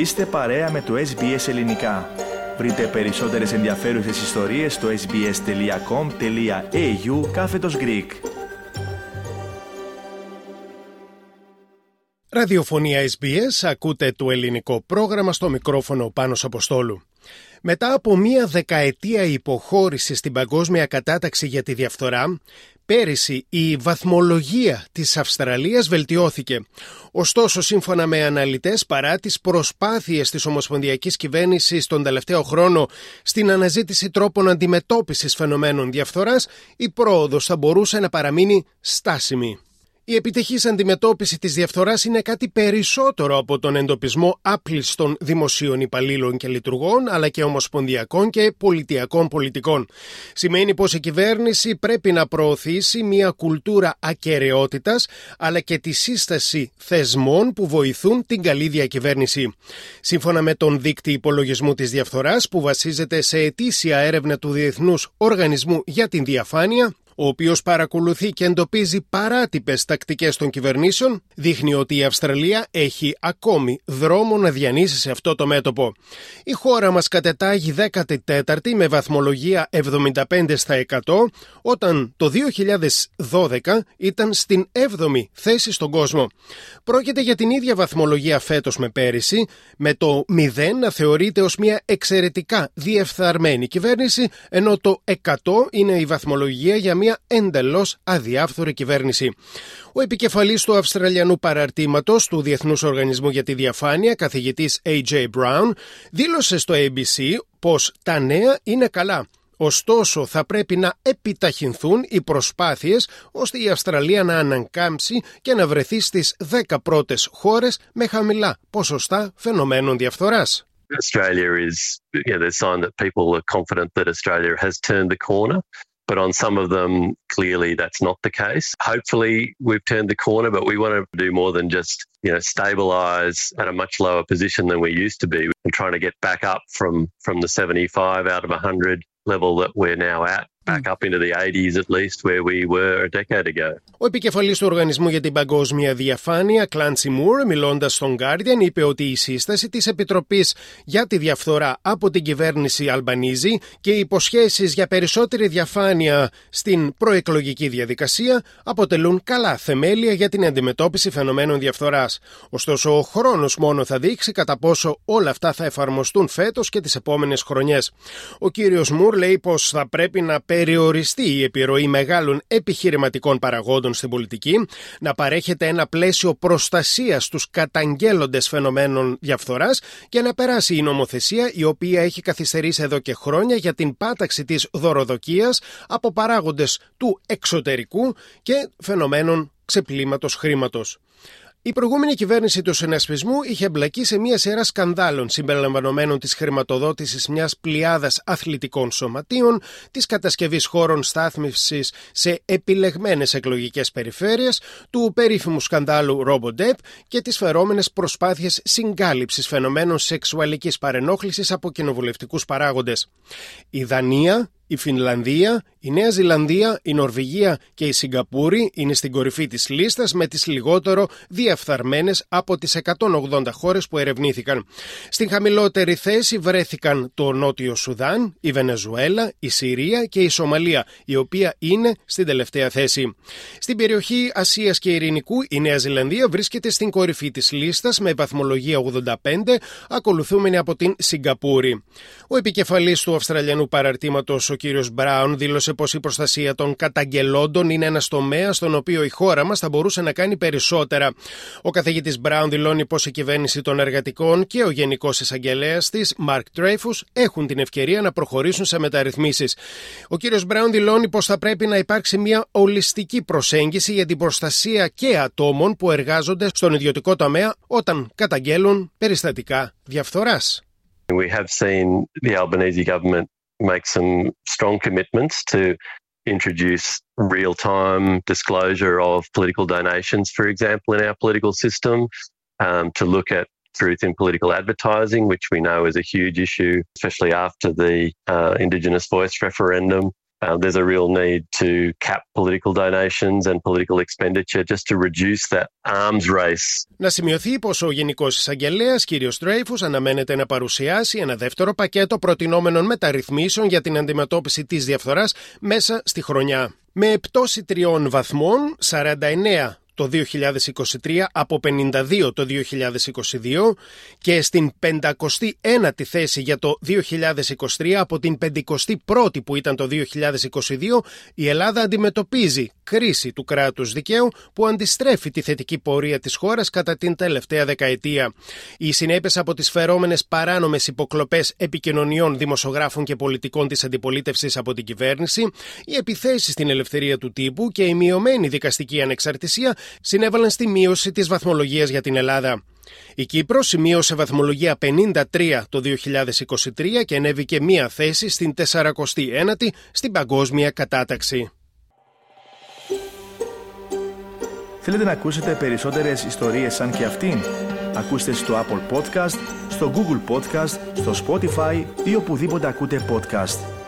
Είστε παρέα με το SBS Ελληνικά. Βρείτε περισσότερες ενδιαφέρουσες ιστορίες στο sbs.com.au κάθετος Greek. Ραδιοφωνία SBS, ακούτε το ελληνικό πρόγραμμα στο μικρόφωνο πάνω Αποστόλου. Μετά από μία δεκαετία υποχώρησης στην παγκόσμια κατάταξη για τη διαφθορά, Πέρυσι η βαθμολογία της Αυστραλίας βελτιώθηκε. Ωστόσο, σύμφωνα με αναλυτές, παρά τις προσπάθειες της Ομοσπονδιακής Κυβέρνησης τον τελευταίο χρόνο στην αναζήτηση τρόπων αντιμετώπισης φαινομένων διαφθοράς, η πρόοδος θα μπορούσε να παραμείνει στάσιμη. Η επιτυχής αντιμετώπιση της διαφθοράς είναι κάτι περισσότερο από τον εντοπισμό άπλιστων δημοσίων υπαλλήλων και λειτουργών, αλλά και ομοσπονδιακών και πολιτιακών πολιτικών. Σημαίνει πως η κυβέρνηση πρέπει να προωθήσει μια κουλτούρα ακαιρεότητας, αλλά και τη σύσταση θεσμών που βοηθούν την καλή διακυβέρνηση. Σύμφωνα με τον δίκτυο υπολογισμού της διαφθοράς, που βασίζεται σε ετήσια έρευνα του Διεθνούς Οργανισμού για την Διαφάνεια, ο οποίος παρακολουθεί και εντοπίζει παράτυπες τακτικές των κυβερνήσεων, δείχνει ότι η Αυστραλία έχει ακόμη δρόμο να διανύσει σε αυτό το μέτωπο. Η χώρα μας κατετάγει 14η με βαθμολογία 75 στα 100, όταν το 2012 ήταν στην 7η θέση στον κόσμο. Πρόκειται για την ίδια βαθμολογία φέτος με πέρυσι, με το 0 να θεωρείται ως μια εξαιρετικά διεφθαρμένη κυβέρνηση, ενώ το 100 είναι η βαθμολογία για μια εντελώς αδιάφθορη κυβέρνηση. Ο επικεφαλής του Αυστραλιανού παραρτήματος του Διεθνούς Οργανισμού για τη Διαφάνεια, καθηγητής A.J. Brown, δήλωσε στο ABC πως τα νέα είναι καλά. Ωστόσο, θα πρέπει να επιταχυνθούν οι προσπάθειες ώστε η Αυστραλία να ανακάμψει και να βρεθεί στις 10 πρώτες χώρες με χαμηλά ποσοστά φαινομένων διαφθοράς. Australia is, yeah, there's sign that people are confident that Australia has turned the corner. But on some of them, clearly that's not the case. Hopefully, we've turned the corner, but we want to do more than just you know stabilize at a much lower position than we used to be, and trying to get back up from from the 75 out of 100 level that we're now at back up into the 80s at least where we were a decade ago. Ο επικεφαλής του Οργανισμού για την Παγκόσμια Διαφάνεια, Clancy Moore, μιλώντας στον Guardian, είπε ότι η σύσταση της Επιτροπής για τη Διαφθορά από την κυβέρνηση Αλμπανίζη και οι υποσχέσεις για περισσότερη διαφάνεια στην προεκλογική διαδικασία αποτελούν καλά θεμέλια για την αντιμετώπιση φαινομένων διαφθοράς. Ωστόσο, ο χρόνος μόνο θα δείξει κατά πόσο όλα αυτά θα εφαρμοστούν φέτος και τις επόμενες χρονιές. Ο κύριος Μουρ λέει πως θα πρέπει να περιοριστεί η επιρροή μεγάλων επιχειρηματικών παραγόντων στην πολιτική, να παρέχεται ένα πλαίσιο προστασίας στους καταγγέλλοντες φαινομένων διαφθοράς και να περάσει η νομοθεσία η οποία έχει καθυστερήσει εδώ και χρόνια για την πάταξη της δωροδοκίας από παράγοντες του εξωτερικού και φαινομένων ξεπλήματος χρήματος. Η προηγούμενη κυβέρνηση του συνασπισμού είχε εμπλακεί σε μια σειρά σκανδάλων συμπεριλαμβανομένων της χρηματοδότησης μιας πλειάδας αθλητικών σωματείων, της κατασκευής χώρων στάθμευση σε επιλεγμένες εκλογικές περιφέρειες, του περίφημου σκανδάλου RoboDep και τις φερόμενες προσπάθειες συγκάλυψης φαινομένων σεξουαλικής παρενόχλησης από κοινοβουλευτικούς παράγοντες. Η Δανία, η Φινλανδία, η Νέα Ζηλανδία, η Νορβηγία και η Σιγκαπούρη είναι στην κορυφή της λίστας με τις λιγότερο διαφθαρμένες από τις 180 χώρες που ερευνήθηκαν. Στην χαμηλότερη θέση βρέθηκαν το Νότιο Σουδάν, η Βενεζουέλα, η Συρία και η Σομαλία, η οποία είναι στην τελευταία θέση. Στην περιοχή Ασίας και Ειρηνικού, η Νέα Ζηλανδία βρίσκεται στην κορυφή της λίστας με βαθμολογία 85, ακολουθούμενη από την Σιγκαπούρη. Ο επικεφαλής του Αυστραλιανού παραρτήματος, ο κύριος Μπράουν, δήλωσε πως η προστασία των καταγγελόντων είναι ένας τομέας στον οποίο η χώρα μας θα μπορούσε να κάνει περισσότερα. Ο καθηγητής Μπράουν δηλώνει πως η κυβέρνηση των εργατικών και ο γενικός εισαγγελέας της, Μαρκ Τρέιφους, έχουν την ευκαιρία να προχωρήσουν σε μεταρρυθμίσεις. Ο κύριος Μπράουν δηλώνει πως θα πρέπει να υπάρξει μια ολιστική προσέγγιση για την προστασία και ατόμων που εργάζονται στον ιδιωτικό τομέα όταν καταγγέλουν περιστατικά διαφθοράς. We have seen the Albanese government make some strong commitments to introduce real time disclosure of political donations, for example, in our political system, um, to look at truth in political advertising, which we know is a huge issue, especially after the uh, Indigenous voice referendum. Uh, there's a real need to cap political donations and political expenditure just to reduce that arms race. Να σημειωθεί πως ο Γενικός Εισαγγελέας κ. Στρέιφους αναμένεται να παρουσιάσει ένα δεύτερο πακέτο προτινόμενων μεταρρυθμίσεων για την αντιμετώπιση της διαφθοράς μέσα στη χρονιά. Με πτώση τριών βαθμών, 49 το 2023 από 52 το 2022 και στην 51η θέση για το 2023 από την 51η που ήταν το 2022 η Ελλάδα αντιμετωπίζει κρίση του κράτους δικαίου που αντιστρέφει τη θετική πορεία της χώρας κατά την τελευταία δεκαετία. Οι συνέπειες από τις φερόμενες παράνομες υποκλοπές επικοινωνιών δημοσιογράφων και πολιτικών της αντιπολίτευσης από την κυβέρνηση, οι επιθέσεις στην ελευθερία του τύπου και η μειωμένη δικαστική ανεξαρτησία συνέβαλαν στη μείωση της βαθμολογίας για την Ελλάδα. Η Κύπρος σημείωσε βαθμολογία 53 το 2023 και ανέβηκε μία θέση στην 49η στην παγκόσμια κατάταξη. Θέλετε να ακούσετε περισσότερες ιστορίες σαν και αυτήν; Ακούστε στο Apple Podcast, στο Google Podcast, στο Spotify ή οπουδήποτε ακούτε podcast.